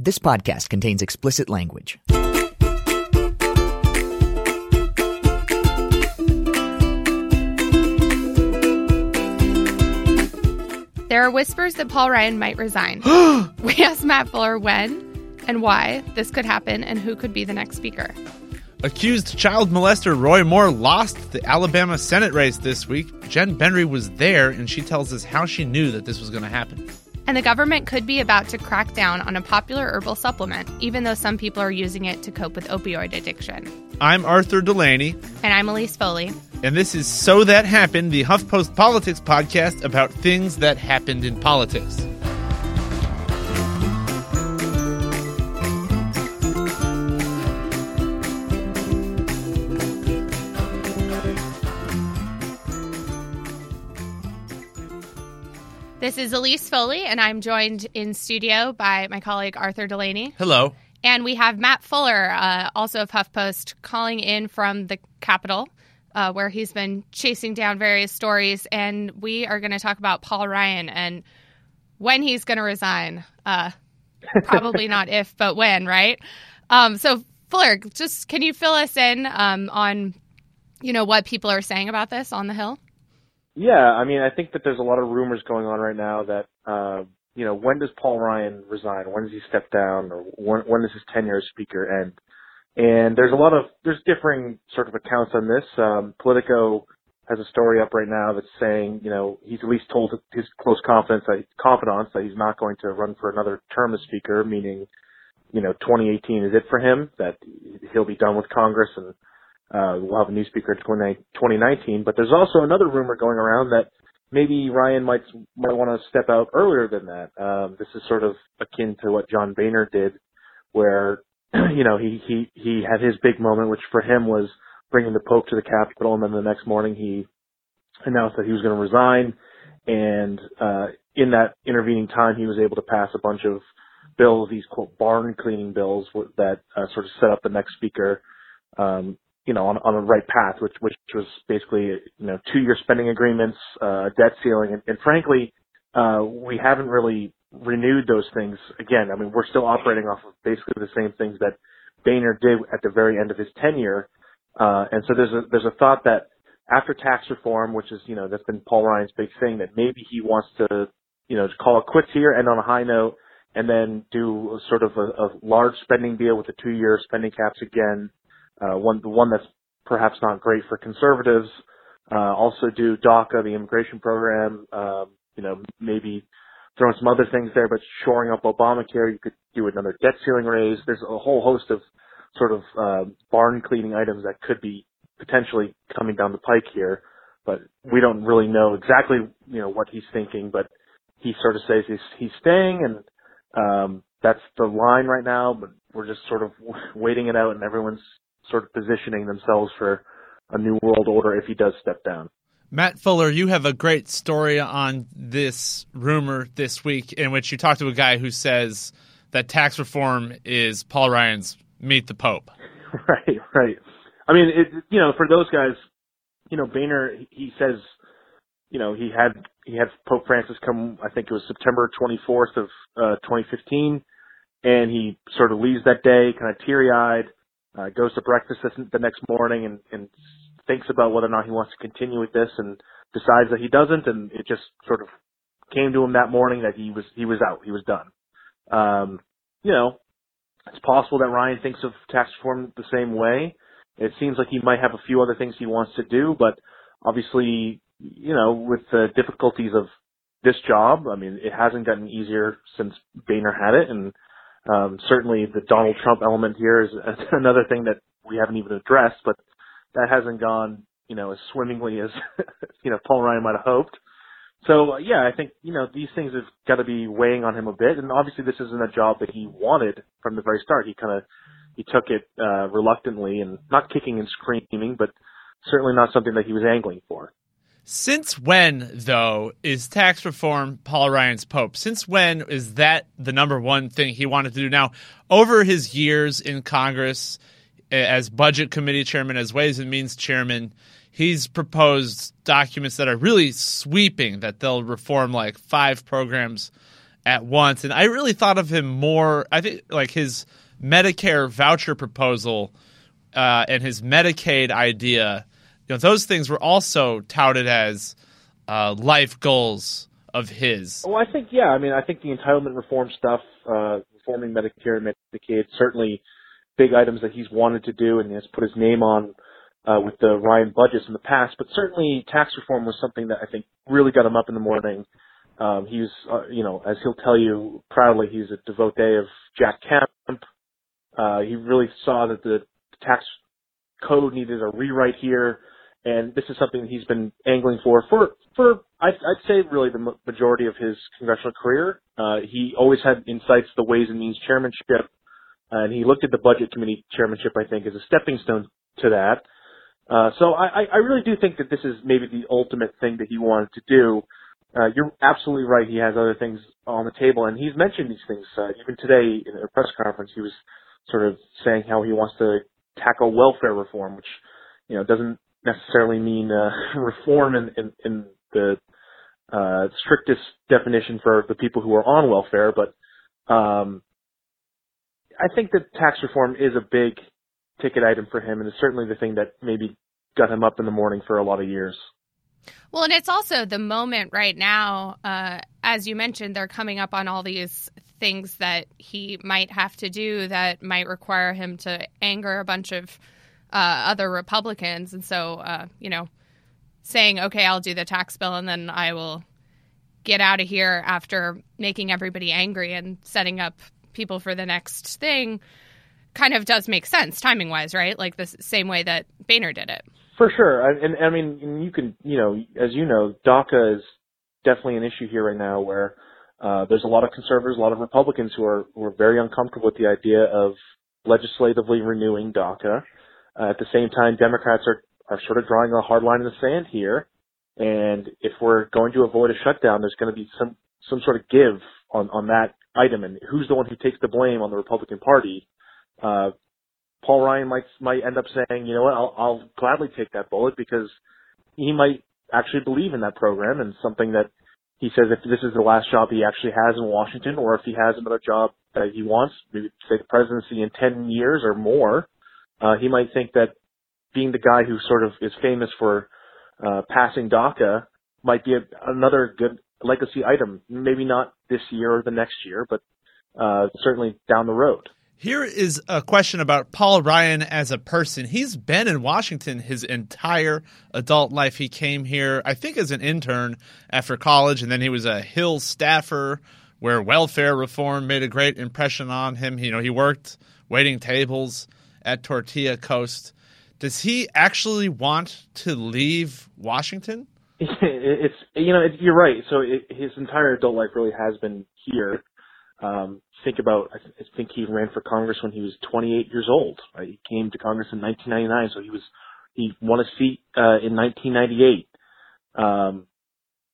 This podcast contains explicit language. There are whispers that Paul Ryan might resign. we asked Matt Fuller when and why this could happen and who could be the next speaker. Accused child molester Roy Moore lost the Alabama Senate race this week. Jen Bendry was there, and she tells us how she knew that this was going to happen. And the government could be about to crack down on a popular herbal supplement, even though some people are using it to cope with opioid addiction. I'm Arthur Delaney, And I'm Elise Foley. and this is So That Happened, the HuffPost Politics podcast about things that happened in politics. This is Elise Foley, and I'm joined in studio by my colleague Arthur Delaney. Hello. And we have Matt Fuller, uh, also of HuffPost, calling in from the Capitol, uh, where he's been chasing down various stories. And we are going to talk about Paul Ryan and when he's going to resign. Uh, probably not if, but when, right? Um, so, Fuller, just can you fill us in um, on, you know, what people are saying about this on the Hill? Yeah, I mean, I think that there's a lot of rumors going on right now that, uh, you know, when does Paul Ryan resign? When does he step down? Or when, when does his tenure as Speaker end? And there's a lot of, there's differing sort of accounts on this. Um, Politico has a story up right now that's saying, you know, he's at least told his close confidence that, confidants that he's not going to run for another term as Speaker, meaning, you know, 2018 is it for him, that he'll be done with Congress and uh, we'll have a new speaker in 20, 2019. But there's also another rumor going around that maybe Ryan might might want to step out earlier than that. Um, this is sort of akin to what John Boehner did, where you know he he he had his big moment, which for him was bringing the Pope to the Capitol, and then the next morning he announced that he was going to resign. And uh, in that intervening time, he was able to pass a bunch of bills, these quote barn cleaning bills that uh, sort of set up the next speaker. Um, you know, on, on the right path, which, which was basically, you know, two-year spending agreements, uh, debt ceiling, and, and frankly, uh, we haven't really renewed those things again. I mean, we're still operating off of basically the same things that Boehner did at the very end of his tenure. Uh, and so there's a, there's a thought that after tax reform, which is, you know, that's been Paul Ryan's big thing, that maybe he wants to, you know, call it quits here, end on a high note, and then do sort of a, a large spending deal with the two-year spending caps again, uh, one the one that's perhaps not great for conservatives. Uh, also do DACA, the immigration program. Um, you know, maybe throwing some other things there, but shoring up Obamacare. You could do another debt ceiling raise. There's a whole host of sort of uh, barn cleaning items that could be potentially coming down the pike here, but we don't really know exactly you know what he's thinking. But he sort of says he's he's staying, and um, that's the line right now. But we're just sort of waiting it out, and everyone's sort of positioning themselves for a new world order if he does step down. Matt Fuller, you have a great story on this rumor this week in which you talk to a guy who says that tax reform is Paul Ryan's meet the Pope. Right, right. I mean, it, you know, for those guys, you know, Boehner, he says, you know, he had he had Pope Francis come. I think it was September 24th of uh, 2015, and he sort of leaves that day, kind of teary eyed uh, goes to breakfast the next morning and, and thinks about whether or not he wants to continue with this and decides that he doesn't. And it just sort of came to him that morning that he was he was out. He was done. Um you know it's possible that Ryan thinks of tax reform the same way. It seems like he might have a few other things he wants to do but obviously you know with the difficulties of this job I mean it hasn't gotten easier since Boehner had it. And um, certainly, the Donald Trump element here is another thing that we haven't even addressed, but that hasn't gone, you know, as swimmingly as you know Paul Ryan might have hoped. So uh, yeah, I think you know these things have got to be weighing on him a bit, and obviously this isn't a job that he wanted from the very start. He kind of he took it uh, reluctantly and not kicking and screaming, but certainly not something that he was angling for. Since when, though, is tax reform Paul Ryan's Pope? Since when is that the number one thing he wanted to do? Now, over his years in Congress, as Budget Committee Chairman, as Ways and Means Chairman, he's proposed documents that are really sweeping, that they'll reform like five programs at once. And I really thought of him more, I think, like his Medicare voucher proposal uh, and his Medicaid idea you know, those things were also touted as uh, life goals of his. Well, I think yeah. I mean, I think the entitlement reform stuff, uh, reforming Medicare and Medicaid, certainly big items that he's wanted to do and has put his name on uh, with the Ryan budgets in the past. But certainly, tax reform was something that I think really got him up in the morning. Um, he's, uh, you know, as he'll tell you proudly, he's a devotee of Jack Kemp. Uh, he really saw that the tax code needed a rewrite here and this is something he's been angling for for for I'd, I'd say really the majority of his congressional career. Uh, he always had insights the Ways and Means chairmanship, and he looked at the Budget Committee chairmanship I think as a stepping stone to that. Uh, so I, I really do think that this is maybe the ultimate thing that he wanted to do. Uh, you're absolutely right. He has other things on the table, and he's mentioned these things. Uh, even today in a press conference, he was sort of saying how he wants to tackle welfare reform, which you know doesn't necessarily mean uh, reform in, in, in the uh, strictest definition for the people who are on welfare, but um, I think that tax reform is a big ticket item for him, and it's certainly the thing that maybe got him up in the morning for a lot of years. Well, and it's also the moment right now, uh, as you mentioned, they're coming up on all these things that he might have to do that might require him to anger a bunch of uh, other Republicans, and so uh, you know, saying, "Okay, I'll do the tax bill, and then I will get out of here after making everybody angry and setting up people for the next thing," kind of does make sense timing wise, right? Like the same way that Boehner did it. For sure, and, and I mean, you can, you know, as you know, DACA is definitely an issue here right now, where uh, there's a lot of conservatives, a lot of Republicans who are who are very uncomfortable with the idea of legislatively renewing DACA. Uh, at the same time, Democrats are, are sort of drawing a hard line in the sand here. And if we're going to avoid a shutdown, there's going to be some, some sort of give on, on that item. And who's the one who takes the blame on the Republican Party? Uh, Paul Ryan might, might end up saying, you know what, I'll, I'll gladly take that bullet because he might actually believe in that program and something that he says if this is the last job he actually has in Washington or if he has another job that he wants, maybe say the presidency in 10 years or more, uh, he might think that being the guy who sort of is famous for uh, passing DACA might be a, another good legacy item. Maybe not this year or the next year, but uh, certainly down the road. Here is a question about Paul Ryan as a person. He's been in Washington his entire adult life. He came here, I think, as an intern after college, and then he was a Hill staffer where welfare reform made a great impression on him. You know, he worked waiting tables at Tortilla Coast. Does he actually want to leave Washington? It's you know it, you're right. So it, his entire adult life really has been here. Um, think about I, th- I think he ran for Congress when he was 28 years old. Right? He came to Congress in 1999, so he was he won a seat uh, in 1998. Um,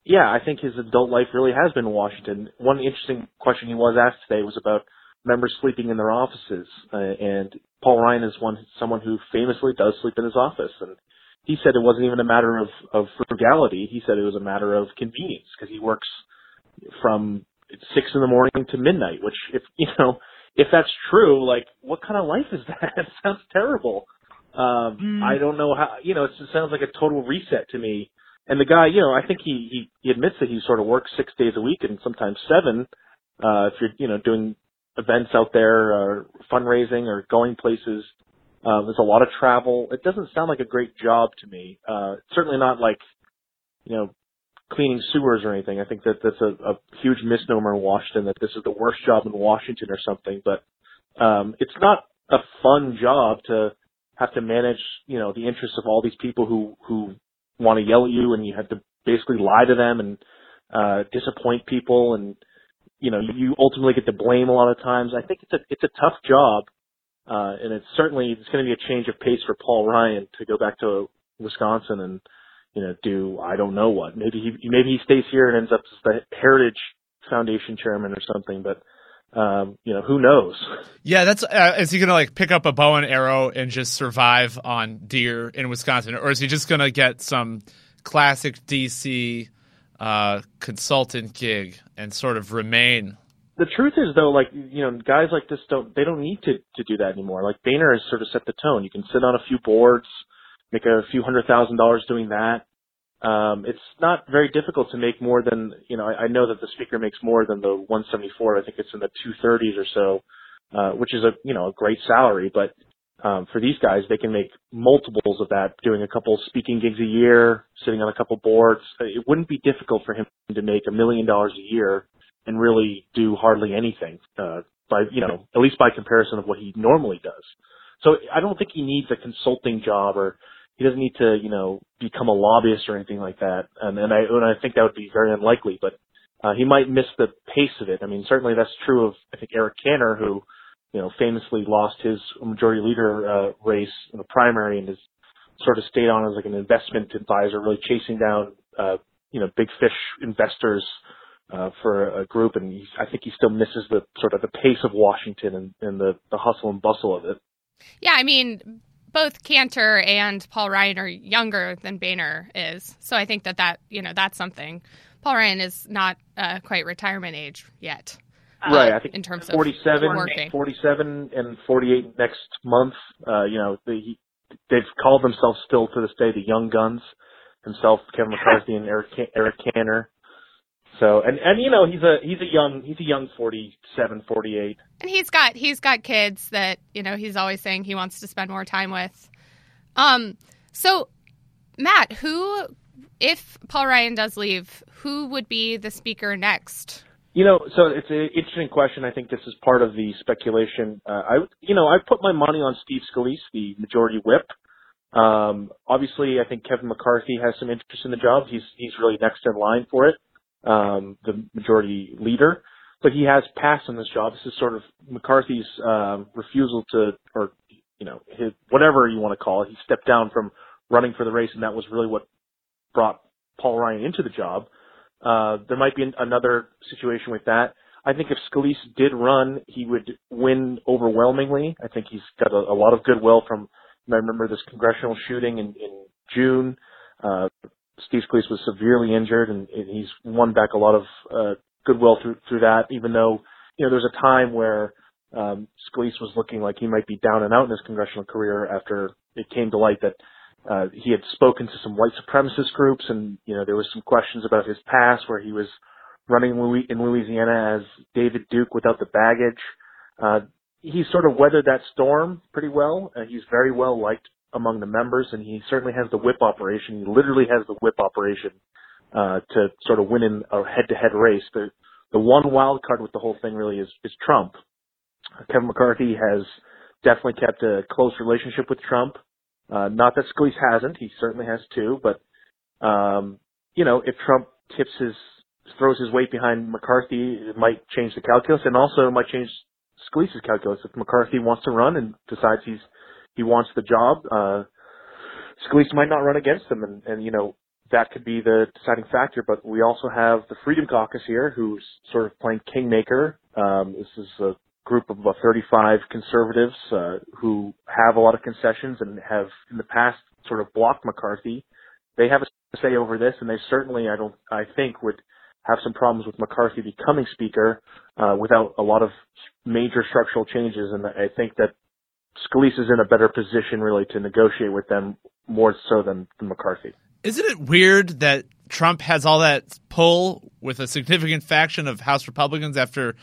yeah, I think his adult life really has been Washington. One interesting question he was asked today was about members sleeping in their offices, uh, and Paul Ryan is one someone who famously does sleep in his office, and he said it wasn't even a matter of of frugality. He said it was a matter of convenience because he works from six in the morning to midnight. Which, if you know, if that's true, like what kind of life is that? it sounds terrible. Um, mm. I don't know how. You know, it sounds like a total reset to me. And the guy, you know, I think he he, he admits that he sort of works six days a week and sometimes seven. Uh, if you're, you know, doing events out there, or fundraising, or going places. Uh, there's a lot of travel. It doesn't sound like a great job to me. Uh, certainly not like, you know, cleaning sewers or anything. I think that that's a, a huge misnomer in Washington that this is the worst job in Washington or something. But um, it's not a fun job to have to manage, you know, the interests of all these people who who want to yell at you, and you have to basically lie to them and uh, disappoint people, and you know you ultimately get to blame a lot of times. I think it's a it's a tough job, uh, and it's certainly it's going to be a change of pace for Paul Ryan to go back to Wisconsin and you know do I don't know what. Maybe he maybe he stays here and ends up as the Heritage Foundation chairman or something, but um, you know, who knows? Yeah, that's uh, is he gonna like pick up a bow and arrow and just survive on deer in Wisconsin, or is he just gonna get some classic DC uh, consultant gig and sort of remain? The truth is, though, like you know, guys like this don't they don't need to to do that anymore. Like Boehner has sort of set the tone. You can sit on a few boards, make a few hundred thousand dollars doing that um, it's not very difficult to make more than you know. I, I know that the speaker makes more than the 174. I think it's in the 230s or so, uh, which is a you know a great salary. But um, for these guys, they can make multiples of that, doing a couple speaking gigs a year, sitting on a couple boards. It wouldn't be difficult for him to make a million dollars a year and really do hardly anything, uh, by you know at least by comparison of what he normally does. So I don't think he needs a consulting job or he doesn't need to, you know, become a lobbyist or anything like that. And, and I, and I think that would be very unlikely, but, uh, he might miss the pace of it. I mean, certainly that's true of, I think, Eric Cantor, who, you know, famously lost his majority leader, uh, race in the primary and has sort of stayed on as like an investment advisor, really chasing down, uh, you know, big fish investors, uh, for a group. And I think he still misses the sort of the pace of Washington and, and the, the hustle and bustle of it. Yeah, I mean, both Cantor and Paul Ryan are younger than Boehner is, so I think that that you know that's something. Paul Ryan is not uh, quite retirement age yet. Uh, right, I think in terms 47, of working. 47 and 48 next month. Uh, you know, they, they've called themselves still to this day the Young Guns. Himself, Kevin McCarthy, and Eric Eric Cantor. So and and you know he's a he's a young he's a young 47 48 and he's got he's got kids that you know he's always saying he wants to spend more time with um so Matt who if Paul Ryan does leave who would be the speaker next you know so it's an interesting question I think this is part of the speculation uh, I you know I put my money on Steve Scalise the majority whip um obviously I think Kevin McCarthy has some interest in the job he's he's really next in line for it um, the majority leader, but he has passed on this job. This is sort of McCarthy's um, refusal to, or you know, his whatever you want to call it. He stepped down from running for the race, and that was really what brought Paul Ryan into the job. Uh, there might be an, another situation with that. I think if Scalise did run, he would win overwhelmingly. I think he's got a, a lot of goodwill from. I remember this congressional shooting in, in June. Uh, Steve Scalise was severely injured, and, and he's won back a lot of uh, goodwill through through that. Even though you know there's a time where um, Scalise was looking like he might be down and out in his congressional career after it came to light that uh, he had spoken to some white supremacist groups, and you know there was some questions about his past where he was running in Louisiana as David Duke without the baggage. Uh, he sort of weathered that storm pretty well. Uh, he's very well liked among the members, and he certainly has the whip operation. He literally has the whip operation uh, to sort of win in a head-to-head race. The the one wild card with the whole thing really is is Trump. Kevin McCarthy has definitely kept a close relationship with Trump. Uh, not that Scalise hasn't; he certainly has too. But um, you know, if Trump tips his throws his weight behind McCarthy, it might change the calculus, and also it might change Scalise's calculus. If McCarthy wants to run and decides he's he wants the job. Uh, Scalise might not run against him, and, and you know that could be the deciding factor. But we also have the Freedom Caucus here, who's sort of playing kingmaker. Um, this is a group of about 35 conservatives uh, who have a lot of concessions and have in the past sort of blocked McCarthy. They have a say over this, and they certainly, I don't, I think, would have some problems with McCarthy becoming speaker uh, without a lot of major structural changes. And I think that Scalise is in a better position really to negotiate with them more so than, than McCarthy. Isn't it weird that Trump has all that pull with a significant faction of House Republicans after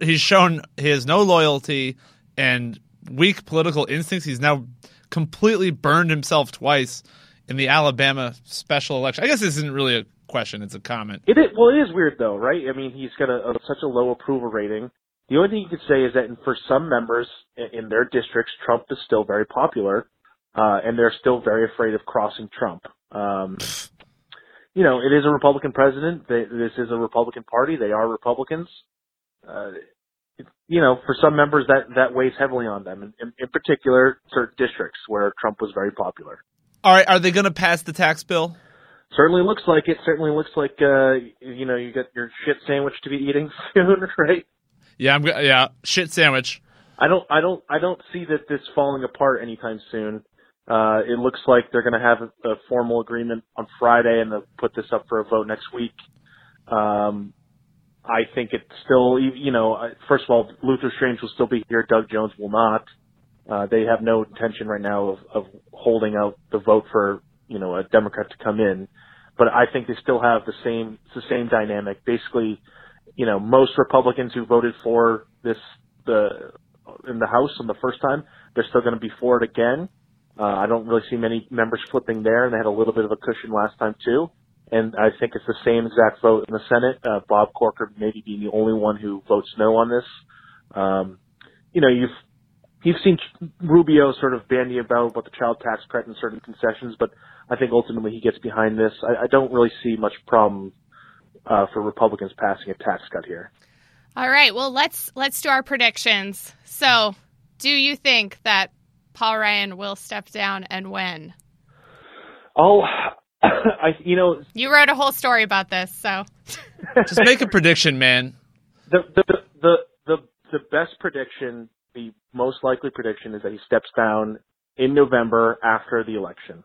he's shown he has no loyalty and weak political instincts? He's now completely burned himself twice in the Alabama special election. I guess this isn't really a question; it's a comment. It is, well, it is weird though, right? I mean, he's got a, a, such a low approval rating. The only thing you could say is that for some members in their districts, Trump is still very popular, uh, and they're still very afraid of crossing Trump. Um, you know, it is a Republican president. They, this is a Republican party. They are Republicans. Uh, it, you know, for some members that that weighs heavily on them, in, in, in particular, certain districts where Trump was very popular. All right, are they going to pass the tax bill? Certainly looks like it. Certainly looks like uh, you know you got your shit sandwich to be eating soon, right? Yeah, I'm. go- Yeah, shit sandwich. I don't, I don't, I don't see that this falling apart anytime soon. Uh, it looks like they're going to have a, a formal agreement on Friday, and they'll put this up for a vote next week. Um, I think it's still, you know, uh, first of all, Luther Strange will still be here. Doug Jones will not. Uh, they have no intention right now of, of holding out the vote for, you know, a Democrat to come in. But I think they still have the same, it's the same dynamic. Basically, you know, most Republicans who voted for this, the, in the House on the first time, they're still going to be for it again. Uh, I don't really see many members flipping there, and they had a little bit of a cushion last time too. And I think it's the same exact vote in the Senate. Uh, Bob Corker maybe being the only one who votes no on this. Um, you know, you've you've seen Rubio sort of bandy about about the child tax credit and certain concessions, but I think ultimately he gets behind this. I, I don't really see much problem uh, for Republicans passing a tax cut here. All right. Well, let's let's do our predictions. So, do you think that Paul Ryan will step down and when? Oh, I you know You wrote a whole story about this, so Just make a prediction, man. the the the the the best prediction, the most likely prediction is that he steps down in November after the election.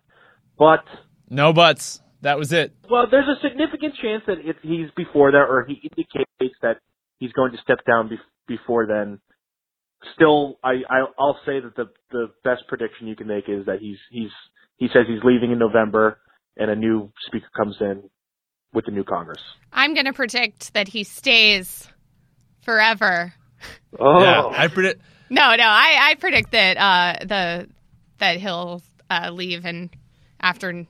But No buts. That was it. well, there's a significant chance that it, he's before that, or he indicates that he's going to step down bef- before then. Still, I, I I'll say that the the best prediction you can make is that he's he's he says he's leaving in November, and a new speaker comes in with the new Congress. I'm going to predict that he stays forever. Oh, Yeah, I predict. No, no, I, I predict that uh, the that he'll uh, leave and after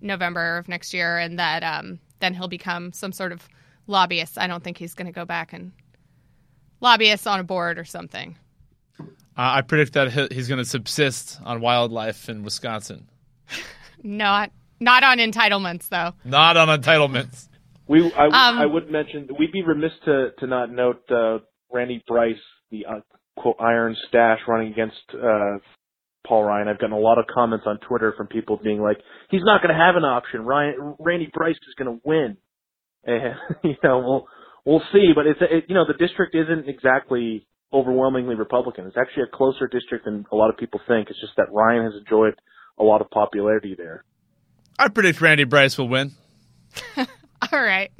November of next year, and that um, then he'll become some sort of lobbyist. I don't think he's going to go back and lobbyist on a board or something. Uh, I predict that he's going to subsist on wildlife in Wisconsin, Not not on entitlements though. not on entitlements. We, I, Um, I would mention we'd be remiss to to not note uh, Randy Bryce, the uh, quote Iron Stash, running against uh, Paul Ryan. I've gotten a lot of comments on Twitter from people being like, "He's not going to have an option. Ryan Randy Bryce is going to win." And you know, we'll we'll see. But it's it, you know the district isn't exactly overwhelmingly Republican. It's actually a closer district than a lot of people think. It's just that Ryan has enjoyed a lot of popularity there. I predict Randy Bryce will win. All right.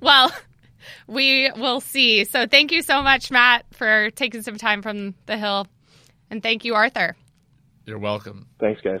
Well, we will see. So thank you so much, Matt, for taking some time from the Hill, and thank you, Arthur. You're welcome. Thanks, guys.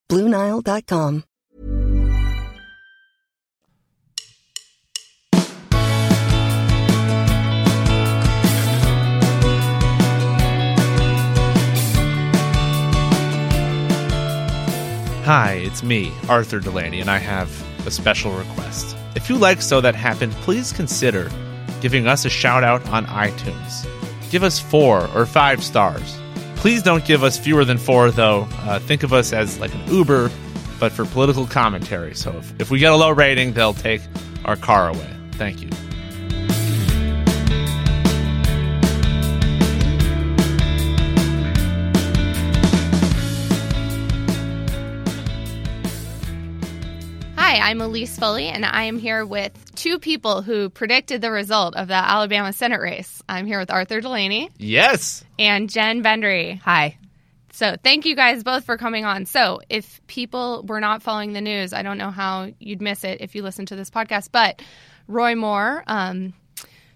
BlueNile.com. Hi, it's me, Arthur Delaney, and I have a special request. If you like So That Happened, please consider giving us a shout out on iTunes. Give us four or five stars. Please don't give us fewer than four, though. Uh, think of us as like an Uber, but for political commentary. So if, if we get a low rating, they'll take our car away. Thank you. Hi, Hi, I'm Elise Foley, and I am here with two people who predicted the result of the Alabama Senate race. I'm here with Arthur Delaney Yes. and Jen Bendry. Hi. So, thank you guys both for coming on. So, if people were not following the news, I don't know how you'd miss it if you listen to this podcast, but Roy Moore, um,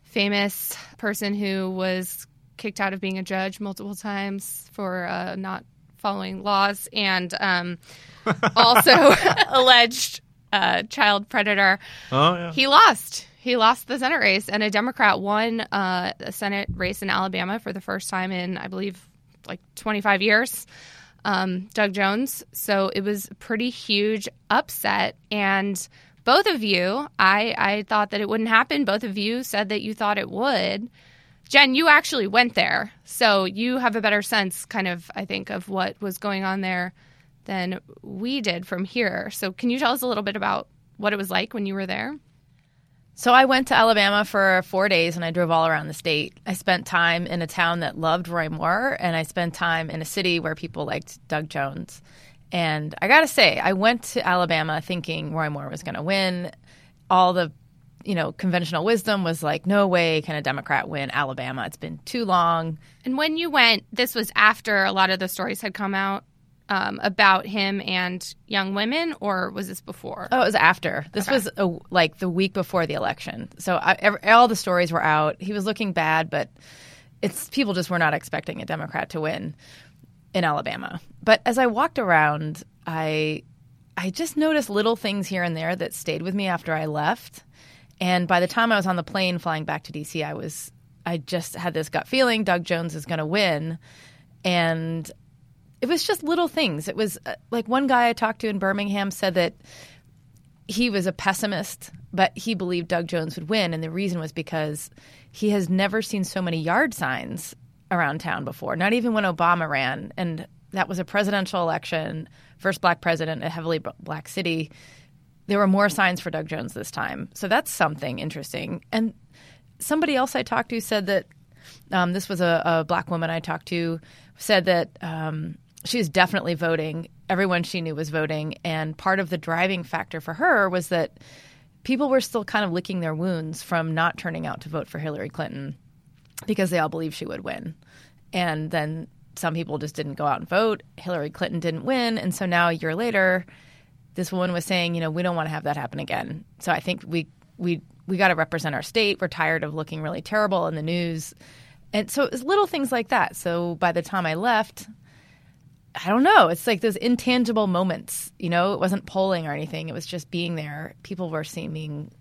famous person who was kicked out of being a judge multiple times for uh, not following laws and um, also alleged uh, child predator. Oh yeah. He lost. He lost the Senate race, and a Democrat won uh, a Senate race in Alabama for the first time in, I believe, like 25 years. Um, Doug Jones. So it was a pretty huge upset. And both of you, I, I thought that it wouldn't happen. Both of you said that you thought it would. Jen, you actually went there. So you have a better sense, kind of, I think, of what was going on there than we did from here. So can you tell us a little bit about what it was like when you were there? So I went to Alabama for four days and I drove all around the state. I spent time in a town that loved Roy Moore and I spent time in a city where people liked Doug Jones. And I got to say, I went to Alabama thinking Roy Moore was going to win. All the, you know, conventional wisdom was like, no way can a Democrat win Alabama. It's been too long. And when you went, this was after a lot of the stories had come out um, about him and young women, or was this before? Oh, it was after. This was a, like the week before the election. So I, every, all the stories were out. He was looking bad, but it's people just were not expecting a Democrat to win in Alabama. But as I walked around, I I just noticed little things here and there that stayed with me after I left. And by the time I was on the plane flying back to DC, I was I just had this gut feeling Doug Jones is going to win. And it was just little things. It was uh, like one guy I talked to in Birmingham said that he was a pessimist, but he believed Doug Jones would win. And the reason was because he has never seen so many yard signs around town before, not even when Obama ran. And that was a presidential election, first black president, a heavily black city. There were more signs for Doug Jones this time. So that's something interesting. And somebody else I talked to said that um, this was a, a, black woman I talked to, said that um, she was definitely voting. Everyone she knew was voting. And part of the driving factor for her was that people were still kind of licking their wounds from not turning out to vote for Hillary Clinton because they all believed she would win. And then some people just didn't go out and vote. Hillary Clinton didn't win. And so now, a year later, this woman was saying, you know, we don't want to have that happen again. So I think we, we, we got to represent our state. We're tired of looking really terrible in the news. And so it was little things like that. So by the time I left, I don't know. It's like those intangible moments. You know, it wasn't polling or anything. It was just being there. People were seeming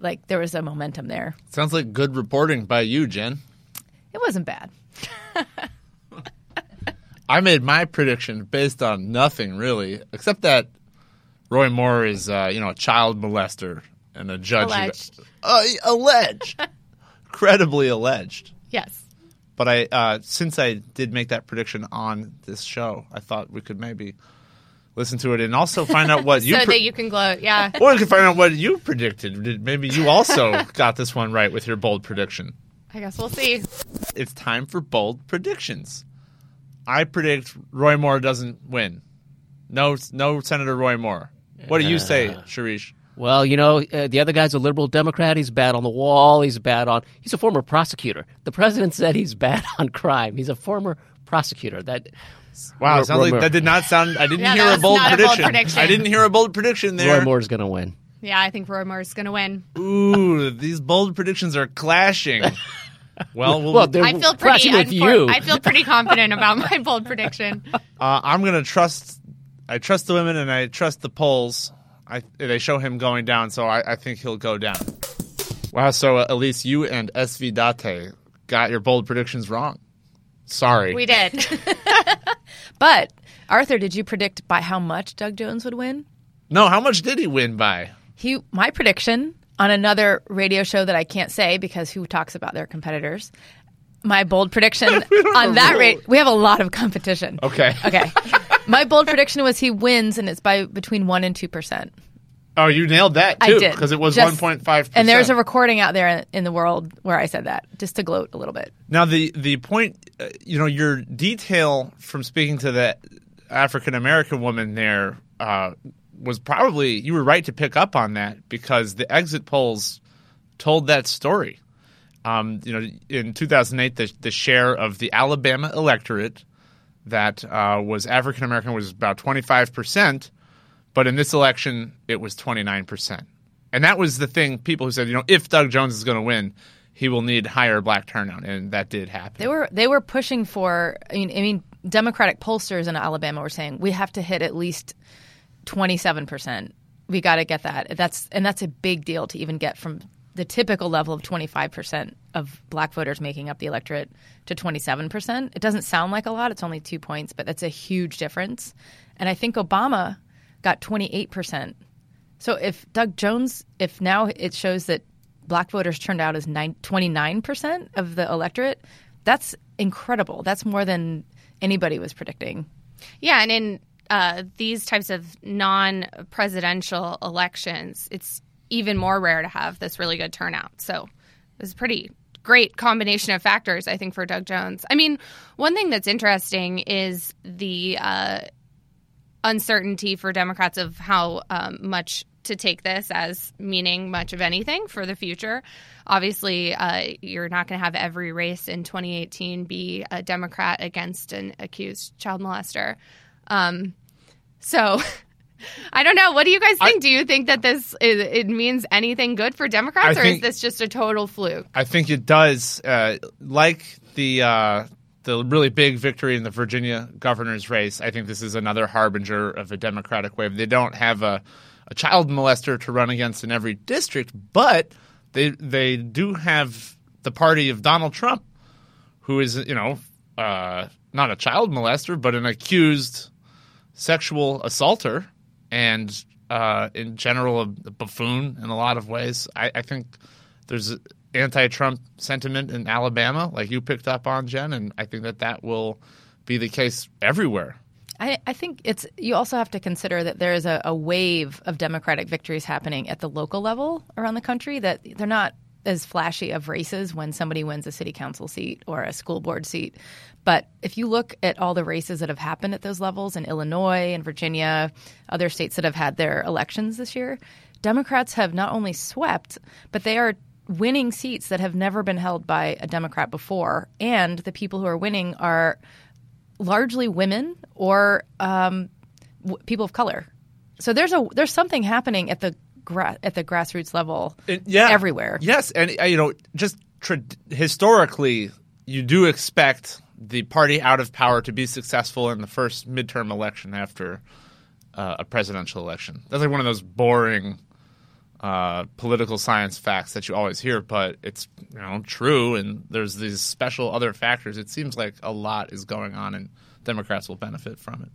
like there was a momentum there. Sounds like good reporting by you, Jen. It wasn't bad. I made my prediction based on nothing really, except that Roy Moore is, uh, you know, a child molester and a judge. Alleged. Uh, alleged. Credibly alleged. Yes. But I, uh, since I did make that prediction on this show, I thought we could maybe listen to it and also find out what you. so pre- that you can gloat. Yeah. or we could find out what you predicted. Did- Maybe you also got this one right with your bold prediction. I guess we'll see. It's time for bold predictions. I predict Roy Moore doesn't win. No, no Senator Roy Moore. What do you say, Shirish? Well, you know, uh, the other guy's a liberal Democrat. He's bad on the wall. He's bad on. He's a former prosecutor. The president said he's bad on crime. He's a former prosecutor. That Wow, Roy- it sounds Roy like Moore. that did not sound. I didn't Yeah, hear a bold, not a bold prediction. prediction. I didn't hear a bold prediction there. Roy Moore's going to win. Yeah, I think Roy Moore's going to win. Ooh, these bold predictions are clashing. Well, we'll Well, I feel pretty. clashing unfor- you. I feel pretty confident about my bold prediction. Uh, I'm gonna trust. I trust the women and I trust the polls. I they show him going down, so I, I think he'll go down. Wow. So uh, Elise, you and SV Date got your bold predictions wrong. Sorry. We did. But Arthur, did you predict by how much Doug Jones would win? no. How much did he win by? He my prediction on another radio show that I can't say because who talks about their competitors. My bold prediction on that rate, we have a lot of competition. Okay. Okay. my bold prediction was he wins and it's by between 1 and 2%. Oh, you nailed that too because it was 1.5. And there's a recording out there in, in the world where I said that just to gloat a little bit. Now the the point, uh, you know, your detail from speaking to that African American woman there uh, was probably you were right to pick up on that because the exit polls told that story. Um, you know, in 2008, the, the share of the Alabama electorate that uh, was African American was about 25 percent, but in this election, it was 29 percent. And that was the thing. People who said, you know, if Doug Jones is going to win, he will need higher black turnout, and that did happen. They were they were pushing for. I mean, I mean, Democratic pollsters in Alabama were saying we have to hit at least 27 percent. We got to get that. That's and that's a big deal to even get from the typical level of 25% of black voters making up the electorate to 27%. It doesn't sound like a lot, it's only two points, but that's a huge difference. And I think Obama got 28%. So if Doug Jones, if now it shows that black voters turned out as nine, 29% of the electorate, that's incredible. That's more than anybody was predicting. Yeah, and in uh, these types of non presidential elections, it's even more rare to have this really good turnout. So it was pretty great combination of factors, I think, for Doug Jones. I mean, one thing that's interesting is the uh, uncertainty for Democrats of how um, much to take this as meaning much of anything for the future. Obviously, uh, you're not going to have every race in 2018 be a Democrat against an accused child molester. Um, so I don't know. What do you guys think? I, do you think that this is, it means anything good for Democrats, I or think, is this just a total fluke? I think it does. Uh, like the uh, the really big victory in the Virginia governor's race, I think this is another harbinger of a Democratic wave. They don't have a, a child molester to run against in every district, but they they do have the party of Donald Trump, who is you know uh, not a child molester, but an accused sexual assaulter and uh, in general a, buffoon in a lot of ways. I, I think there's anti-Trump sentiment in Alabama, like you picked up on, Jen, and I think that that will be the case everywhere. I, I think it's you also have to consider that there is a, a wave of Democratic victories happening at the local level around the country that they're not as flashy of races when somebody wins a city council seat or a school board seat. But if you look at all the races that have happened at those levels in Illinois and Virginia, other states that have had their elections this year, Democrats have not only swept, but they are winning seats that have never been held by a Democrat before. And the people who are winning are largely women or um, w- people of color. So there's a there's something happening at the gra- at the grassroots level, it, yeah, everywhere. Yes, and uh, you know, just tra- historically, you do expect the party out of power to be successful in the first midterm election after uh, a presidential election. That's like one of those boring uh, political science facts that you always hear, but it's you know true. And there's these special other factors. It seems like a lot is going on, and Democrats will benefit from it.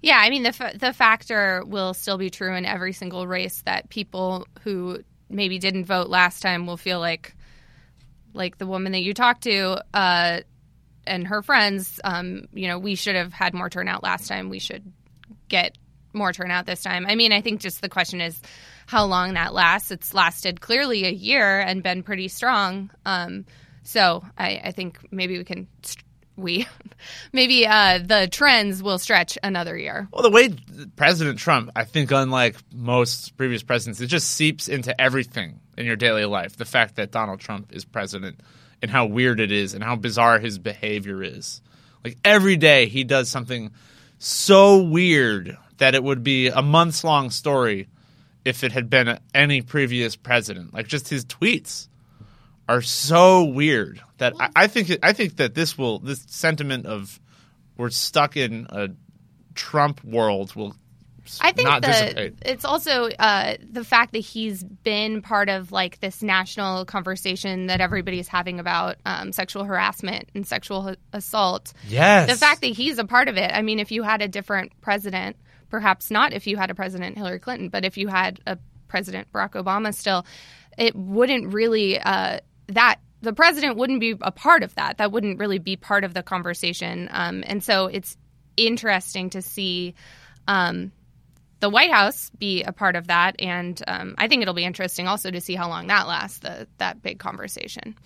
Yeah, I mean the f- the factor will still be true in every single race that people who maybe didn't vote last time will feel like like the woman that you talked to uh, and her friends. Um, you know, we should have had more turnout last time. We should get more turnout this time. I mean, I think just the question is how long that lasts. It's lasted clearly a year and been pretty strong. Um, so I, I, think maybe we can we maybe uh, the trends will stretch another year. Well, the way President Trump, I think, unlike most previous presidents, it just seeps into everything in your daily life. The fact that Donald Trump is president and how weird it is and how bizarre his behavior is. Like every day he does something so weird that it would be a months long story if it had been any previous president. Like just his tweets are so weird that I, I think I think that this will this sentiment of we're stuck in a Trump world will I think that it's also uh, the fact that he's been part of like this national conversation that everybody's having about um, sexual harassment and sexual assault. Yes, the fact that he's a part of it. I mean, if you had a different president, perhaps not if you had a president Hillary Clinton, but if you had a president Barack Obama still, it wouldn't really uh, that the president wouldn't be a part of that. That wouldn't really be part of the conversation. Um, and so it's interesting to see um, the White House be a part of that. And um, I think it'll be interesting also to see how long that lasts, the, that big conversation.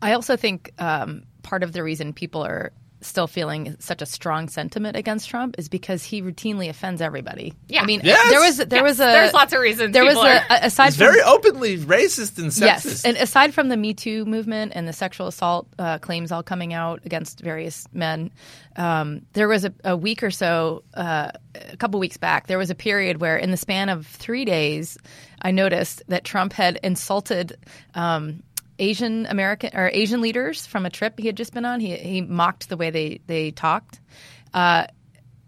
I also think um, part of the reason people are still feeling such a strong sentiment against Trump is because he routinely offends everybody. Yeah. I mean, Yes. there was there Yes, was a there's lots of reasons There was a, are- a- aside It's from very openly racist and sexist. Yes, and aside from the Me Too movement and the sexual assault uh, claims all coming out against various men, um, there was a, a week or so, uh, a couple weeks back, there was a period where, in the span of three days, I noticed that Trump had insulted. Um, Asian American or Asian leaders from a trip he had just been on. He he mocked the way they they talked. Uh,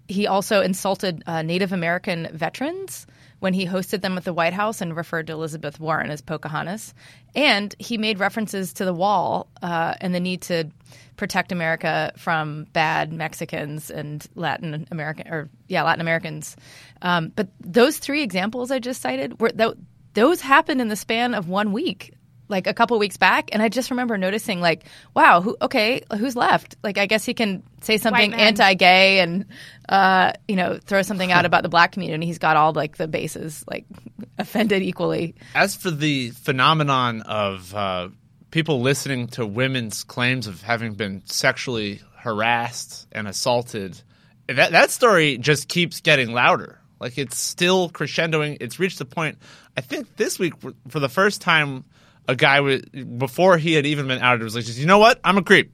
he also insulted uh, Native American veterans when he hosted them at the White House and referred to Elizabeth Warren as Pocahontas. And he made references to the wall uh, and the need to protect America from bad Mexicans and Latin American or yeah Latin Americans. Um, but those three examples I just cited were th- those happened in the span of one week like a couple weeks back and i just remember noticing like wow who okay who's left like i guess he can say something anti-gay and uh, you know throw something out about the black community he's got all like the bases like offended equally As for the phenomenon of uh, people listening to women's claims of having been sexually harassed and assaulted, that that story just keeps getting louder. Like it's still crescendoing. It's reached the point. I think this week, for- for the first time, a guy before he had even been outed was like, "You know what? I'm a creep."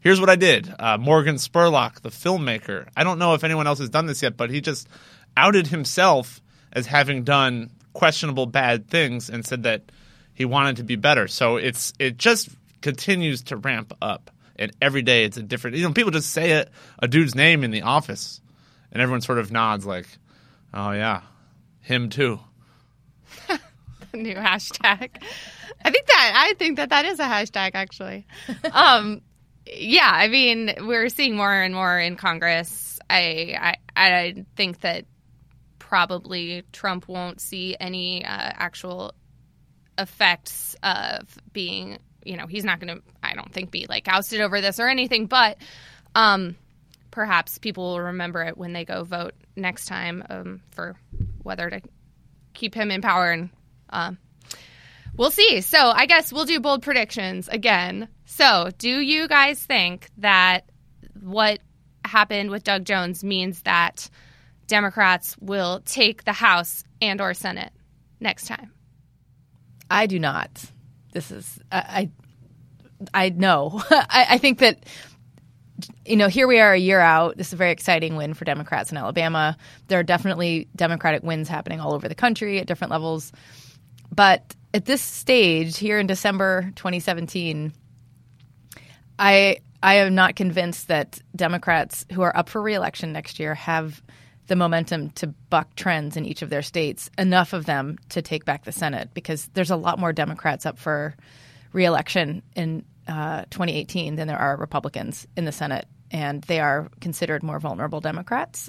Here's what I did. Uh, Morgan Spurlock, the filmmaker. I don't know if anyone else has done this yet, but he just outed himself as having done questionable bad things and said that he wanted to be better. So it's it just continues to ramp up, and every day it's a different. You know, people just say a, a dude's name in the office, and everyone sort of nods like, "Oh yeah, him too." new hashtag. I think that I think that that is a hashtag actually. um, yeah, I mean we're seeing more and more in Congress. I I, I think that probably Trump won't see any uh, actual effects of being. You know, he's not going to. I don't think be like ousted over this or anything, but. Um, perhaps people will remember it when they go vote next time um, for whether to keep him in power and um, we'll see. So I guess we'll do bold predictions again. So do you guys think that what happened with Doug Jones means that Democrats will take the House and or Senate next time? i do not this is i i, I know I, I think that you know, here we are a year out. This is a very exciting win for Democrats in Alabama. There are definitely Democratic wins happening all over the country at different levels. But at this stage, here in December 2017, I I am not convinced that Democrats who are up for reelection next year have the momentum to buck trends in each of their states, enough of them to take back the Senate, because there's a lot more Democrats up for reelection in uh, 2018 than there are Republicans in the Senate, and they are considered more vulnerable Democrats.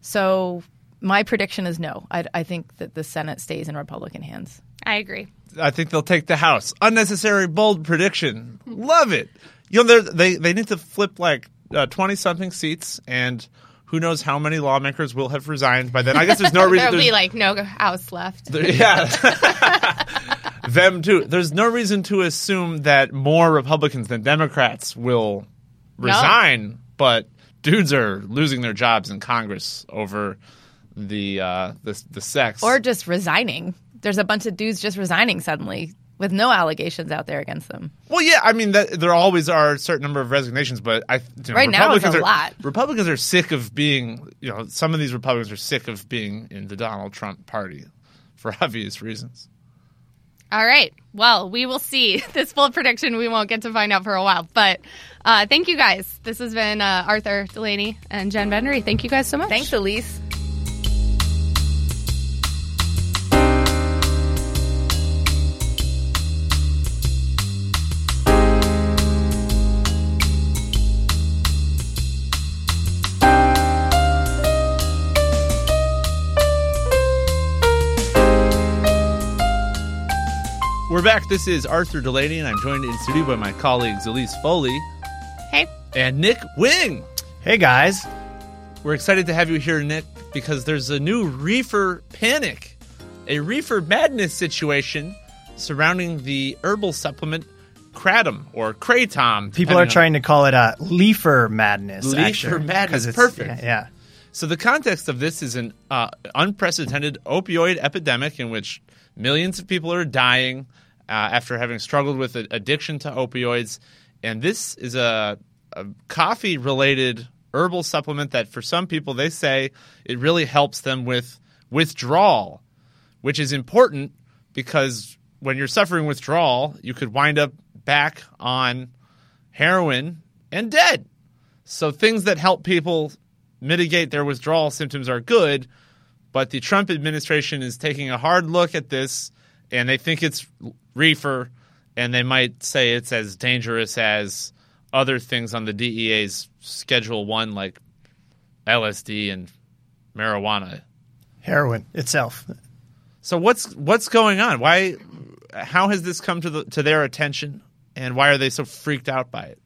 So my prediction is no. I, I think that the Senate stays in Republican hands. I agree. I think they'll take the House. Unnecessary bold prediction. Love it. You know, they're- they they need to flip like uh, twenty something seats, and who knows how many lawmakers will have resigned by then. I guess there's no reason. There'll be like no House left. there- yeah, them too. There's no reason to assume that more Republicans than Democrats will resign, no. but dudes are losing their jobs in Congress over the uh, the the sex Or just resigning. There's a bunch of dudes just resigning suddenly with no allegations out there against them. Well, yeah, I mean, that, there always are a certain number of resignations, but I you know, Right now it's Republicans a are, lot. Republicans are sick of being, you know, some of these Republicans are sick of being in the Donald Trump party for obvious reasons. All right. Well, we will see. This bold prediction we won't get to find out for a while. But uh, thank you guys. This has been uh, Arthur Delaney and Jen Bendery. Thank you guys so much. Thanks, Elise. Back. This is Arthur Delaney, and I'm joined in studio by my colleagues Elise Foley Hey. and Nick Wing. Hey guys. We're excited to have you here, Nick, because there's a new reefer panic, a reefer madness situation surrounding the herbal supplement kratom or kratom. People are trying to call it a leafer madness. Leafer actually, madness, 'cause it's- perfect. Yeah. So the context of this is an uh, unprecedented opioid epidemic in which millions of people are dying uh, after having struggled with addiction to opioids, and this is a, a coffee-related herbal supplement that, for some people, they say it really helps them with withdrawal, which is important because when you're suffering withdrawal, you could wind up back on heroin and dead. So things that help people mitigate their withdrawal symptoms are good, but the Trump administration is taking a hard look at this and they think it's reefer and they might say it's as dangerous as other things on the DEA's schedule 1 like LSD and marijuana. Heroin itself. So what's what's going on? Why how has this come to the to their attention and why are they so freaked out by it?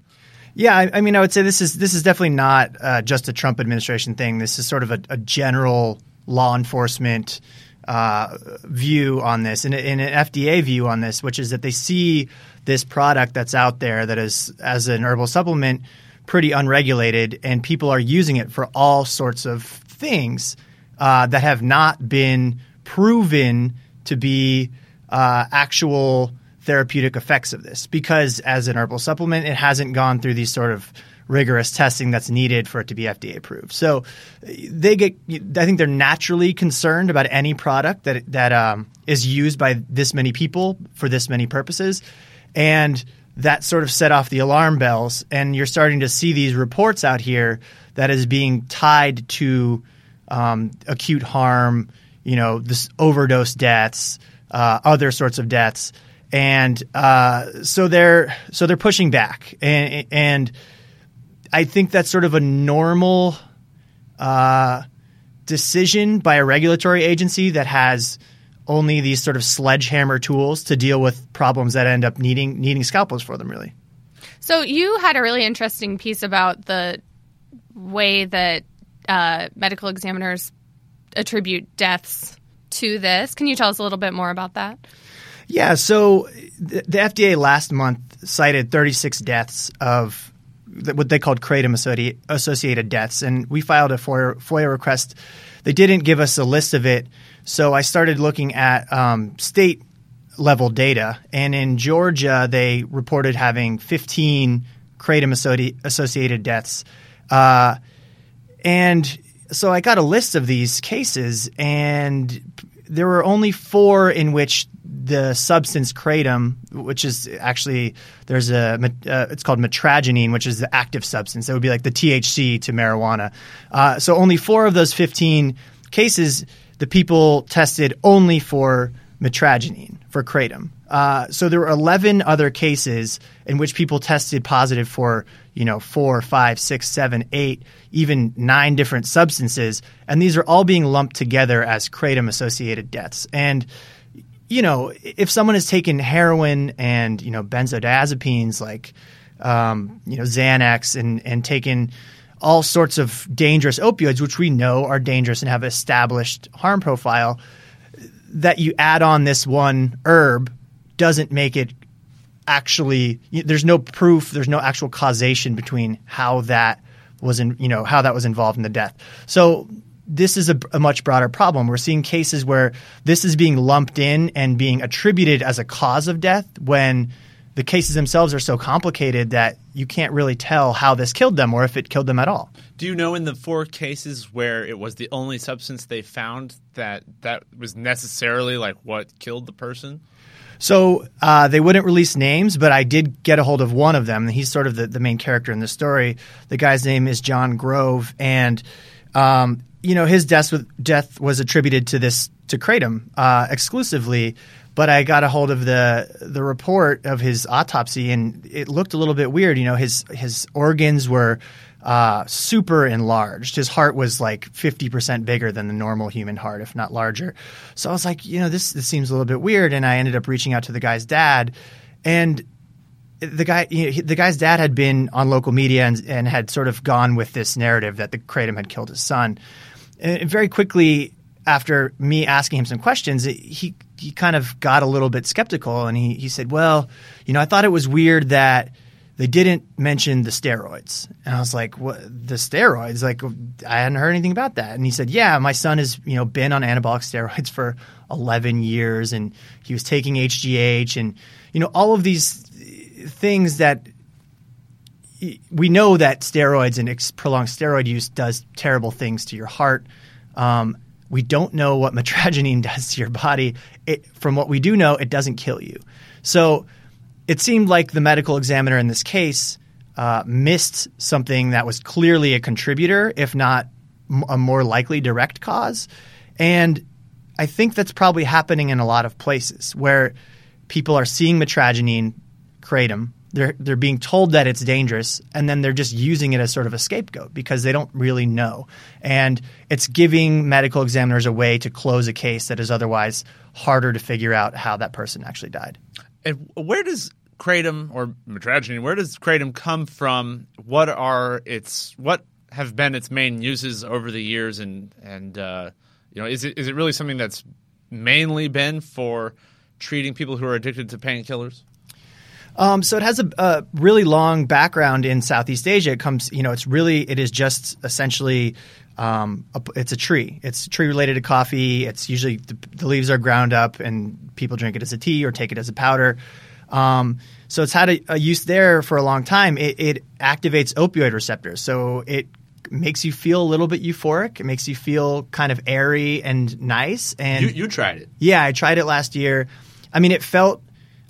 Yeah, I, I mean, I would say this is this is definitely not uh, just a Trump administration thing. This is sort of a, a general law enforcement uh, view on this, and, and an FDA view on this, which is that they see this product that's out there that is as an herbal supplement pretty unregulated, and people are using it for all sorts of things uh, that have not been proven to be uh, actual therapeutic effects of this. Because as an herbal supplement it hasn't gone through these sort of rigorous testing that's needed for it to be FDA approved. So they get I think they're naturally concerned about any product that that um, is used by this many people for this many purposes. And that sort of set off the alarm bells. And you're starting to see these reports out here that is being tied to um, acute harm, you know, this overdose deaths, uh, other sorts of deaths. And uh, so they're so they're pushing back, and, and I think that's sort of a normal uh, decision by a regulatory agency that has only these sort of sledgehammer tools to deal with problems that end up needing needing scalpels for them. Really, So you had a really interesting piece about the way that uh, medical examiners attribute deaths to this. Can you tell us a little bit more about that? Yeah, so the, the FDA last month cited 36 deaths of what they called kratom associated, deaths, and we filed a FOIA, FOIA request. They didn't give us a list of it, so I started looking at um, state level data, and in Georgia they reported having 15 kratom associated deaths, uh, and so I got a list of these cases, and there were only four in which the substance kratom, which is actually there's a uh, it's called mitragynine, which is the active substance. That would be like the THC to marijuana. Uh, so only four of those 15 cases, the people tested only for mitragynine for kratom. Uh, so there were 11 other cases in which people tested positive for you know four, five, six, seven, eight, even nine different substances, and these are all being lumped together as kratom associated deaths. And you know, if someone has taken heroin and you know benzodiazepines like um, you know Xanax and and taken all sorts of dangerous opioids, which we know are dangerous and have established harm profile, that you add on this one herb doesn't make it actually. There's no proof. There's no actual causation between how that was in you know how that was involved in the death. So this is a, a, much broader problem. We're seeing cases where this is being lumped in and being attributed as a cause of death when the cases themselves are so complicated that you can't really tell how this killed them or if it killed them at all. Do you know in the four cases where it was the only substance they found that that was necessarily like what killed the person? So uh, they wouldn't release names, but I did get a hold of one of them. He's sort of the, the main character in the story. The guy's name is John Grove, and um, you know his death was, death was attributed to this to kratom uh, exclusively. But I got a hold of the the report of his autopsy, and it looked a little bit weird. You know, his his organs were uh, super enlarged. His heart was like fifty percent bigger than the normal human heart, if not larger. So I was like, you know, this this seems a little bit weird. And I ended up reaching out to the guy's dad, and the guy you know, the guy's dad had been on local media and, and had sort of gone with this narrative that the kratom had killed his son. And very quickly after me asking him some questions, he he kind of got a little bit skeptical and he, he said, Well, you know, I thought it was weird that they didn't mention the steroids. And I was like, What the steroids? Like I hadn't heard anything about that. And he said, Yeah, my son has, you know, been on anabolic steroids for eleven years and he was taking HGH and you know, all of these things that we know that steroids and ex- prolonged steroid use does terrible things to your heart. Um, we don't know what mitragynine does to your body. It, from what we do know, it doesn't kill you. So it seemed like the medical examiner in this case uh, missed something that was clearly a contributor, if not a more likely direct cause. And I think that's probably happening in a lot of places where people are seeing mitragynine, kratom, they're they're being told that it's dangerous and then they're just using it as sort of a scapegoat because they don't really know. And it's giving medical examiners a way to close a case that is otherwise harder to figure out how that person actually died. And where does kratom or mitragynine where does kratom come from? What are its what have been its main uses over the years? And and uh, you know is it is it really something that's mainly been for treating people who are addicted to painkillers um, so it has a, a, really long background in Southeast Asia. It comes, you know, it's really it is just essentially um, a, it's a tree. It's tree related to coffee. It's usually the, the, leaves are ground up and people drink it as a tea or take it as a powder. Um, so it's had a, a, use there for a long time. It, it activates opioid receptors, so it makes you feel a little bit euphoric. It makes you feel kind of airy and nice. And you, you tried it, yeah, I tried it last year. I mean, it felt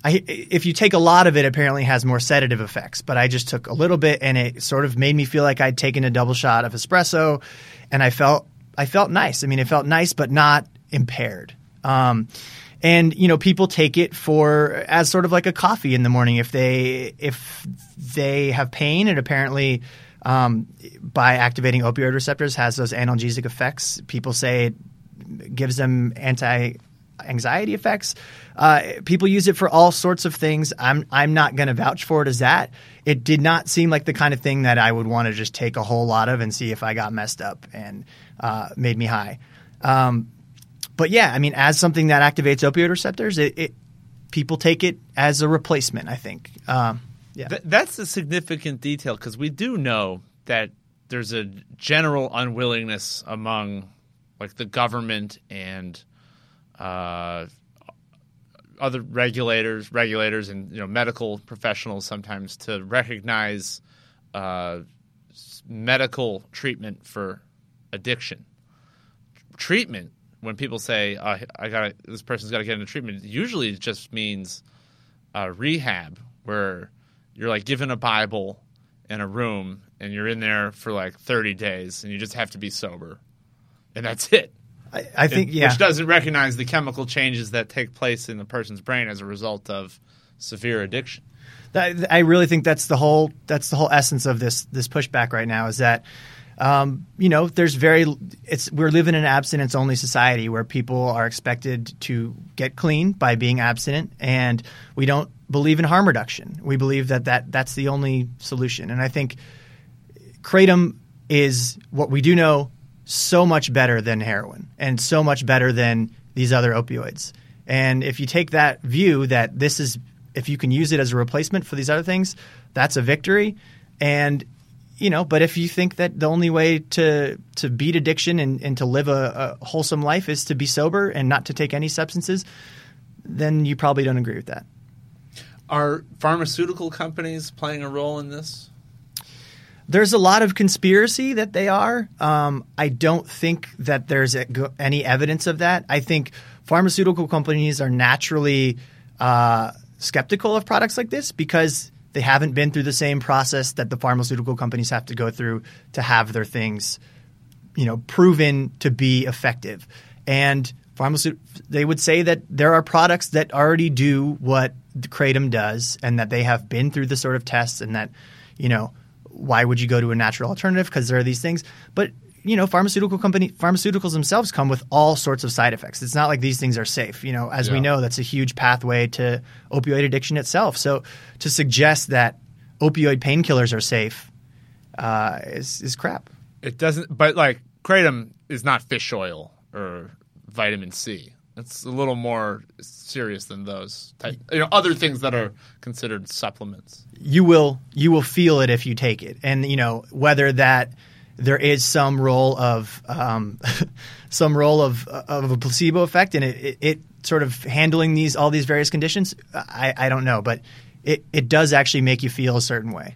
I, if you take a lot of it, apparently has more sedative effects. But I just took a little bit, and it sort of made me feel like I'd taken a double shot of espresso, and I felt I felt nice. I mean, it felt nice, but not impaired. Um, and you know, people take it for as sort of like a coffee in the morning if they if they have pain, and apparently. Um, by activating opioid receptors has those analgesic effects. People say it gives them anti anxiety effects. Uh, people use it for all sorts of things. I'm I'm not going to vouch for it as that. It did not seem like the kind of thing that I would want to just take a whole lot of and see if I got messed up and uh, made me high. Um, but yeah, I mean, as something that activates opioid receptors, it, it people take it as a replacement. I think. Um, yeah, Th- that's a significant detail because we do know that there's a general unwillingness among like the government and uh, other regulators, regulators, and you know medical professionals sometimes to recognize uh, medical treatment for addiction. Treatment, when people say uh, I got this person's got to get into treatment, usually it just means uh, rehab, where you're like given a Bible in a room and you're in there for like 30 days and you just have to be sober, and that's it. I, I think yeah, which doesn't recognize the chemical changes that take place in the person's brain as a result of severe addiction. That, I really think that's the whole that's the whole essence of this this pushback right now is that um, you know there's very it's we're living in an abstinence only society where people are expected to get clean by being abstinent and we don't believe in harm reduction. We believe that, that that's the only solution. And I think kratom is what we do know so much better than heroin and so much better than these other opioids. And if you take that view that this is, if you can use it as a replacement for these other things, that's a victory. And you know, but if you think that the only way to to beat addiction and, and to live a, a wholesome life is to be sober and not to take any substances, then you probably don't agree with that. Are pharmaceutical companies playing a role in this? There's a lot of conspiracy that they are. Um, I don't think that there's any evidence of that. I think pharmaceutical companies are naturally uh, skeptical of products like this because they haven't been through the same process that the pharmaceutical companies have to go through to have their things, you know, proven to be effective. And pharmaceut- they would say that there are products that already do what kratom does, and that they have been through the sort of tests, and that you know why would you go to a natural alternative? Because there are these things. But you know, pharmaceutical company pharmaceuticals themselves come with all sorts of side effects. It's not like these things are safe. You know, as yeah. we know, that's a huge pathway to opioid addiction itself. So to suggest that opioid painkillers are safe uh, is is crap. It doesn't. But like kratom is not fish oil or vitamin C. It's a little more serious than those. Type, you know, other things that are considered supplements. you will you will feel it if you take it, and you know whether that there is some role of um, some role of of a placebo effect in it, it, it sort of handling these all these various conditions. I, I don't know, but it, it does actually make you feel a certain way.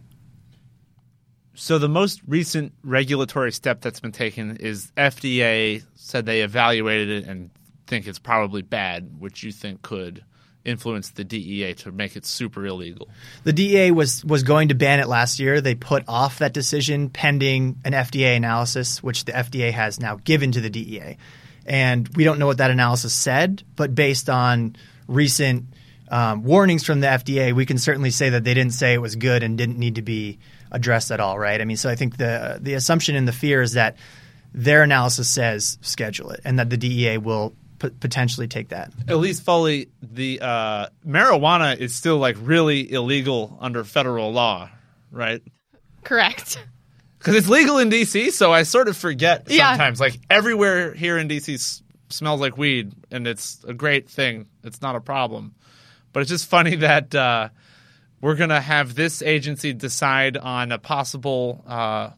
So the most recent regulatory step that's been taken is FDA said they evaluated it and think it's probably bad, which you think could influence the DEA to make it super illegal. The DEA was was going to ban it last year. They put off that decision pending an FDA analysis, which the FDA has now given to the DEA. And we don't know what that analysis said, but based on recent um, warnings from the FDA, we can certainly say that they didn't say it was good and didn't need to be addressed at all, right? I mean, so I think the the assumption and the fear is that their analysis says schedule it, and that the DEA will p- potentially take that. Elise Foley, the uh, marijuana is still like really illegal under federal law, right? Correct. Because it's legal in DC, so I sort of forget Yeah. sometimes. Like everywhere here in DC s- smells like weed, and it's a great thing. It's not a problem. But it's just funny that uh, we're going to have this agency decide on a possible uh,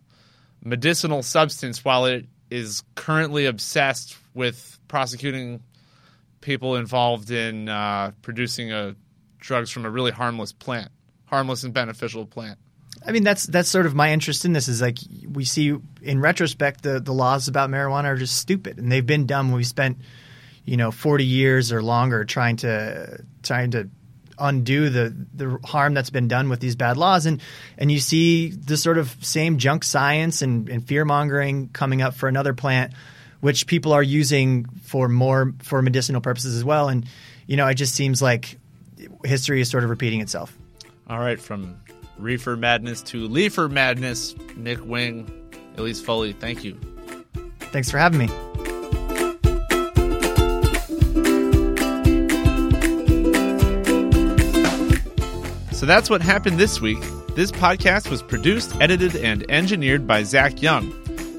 medicinal substance while it is currently obsessed with prosecuting people involved in uh, producing uh drugs from a really harmless plant, harmless and beneficial plant. I mean, that's that's sort of my interest in this. Is like we see in retrospect, the the laws about marijuana are just stupid, and they've been dumb. We spent, you know, forty years or longer trying to trying to undo the the harm that's been done with these bad laws, and and you see the sort of same junk science and, and fear mongering coming up for another plant, which people are using for more for medicinal purposes as well. And you know, it just seems like history is sort of repeating itself. All right, from reefer madness to leafer madness, Nick Wing, Elise Foley, thank you. Thanks for having me. So that's what happened this week. This podcast was produced, edited, and engineered by Zach Young.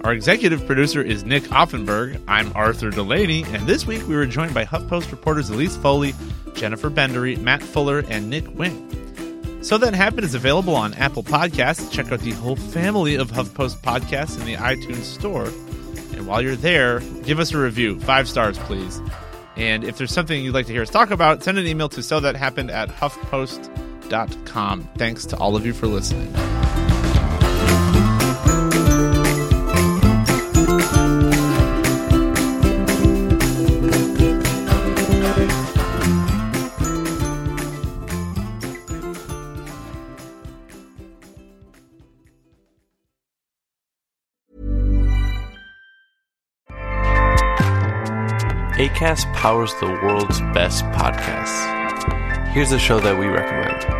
Our executive producer is Nick Offenberg. I'm Arthur Delaney, and this week we were joined by HuffPost reporters Elise Foley, Jennifer Bendery, Matt Fuller, and Nick Wing. So That Happened is available on Apple Podcasts. Check out the whole family of HuffPost podcasts in the iTunes Store. And while you're there, give us a review. Five stars, please. And if there's something you'd like to hear us talk about, send an email to so that happened at huffpost.com. Thanks to all of you for listening. ACAST powers the world's best podcasts. Here's a show that we recommend.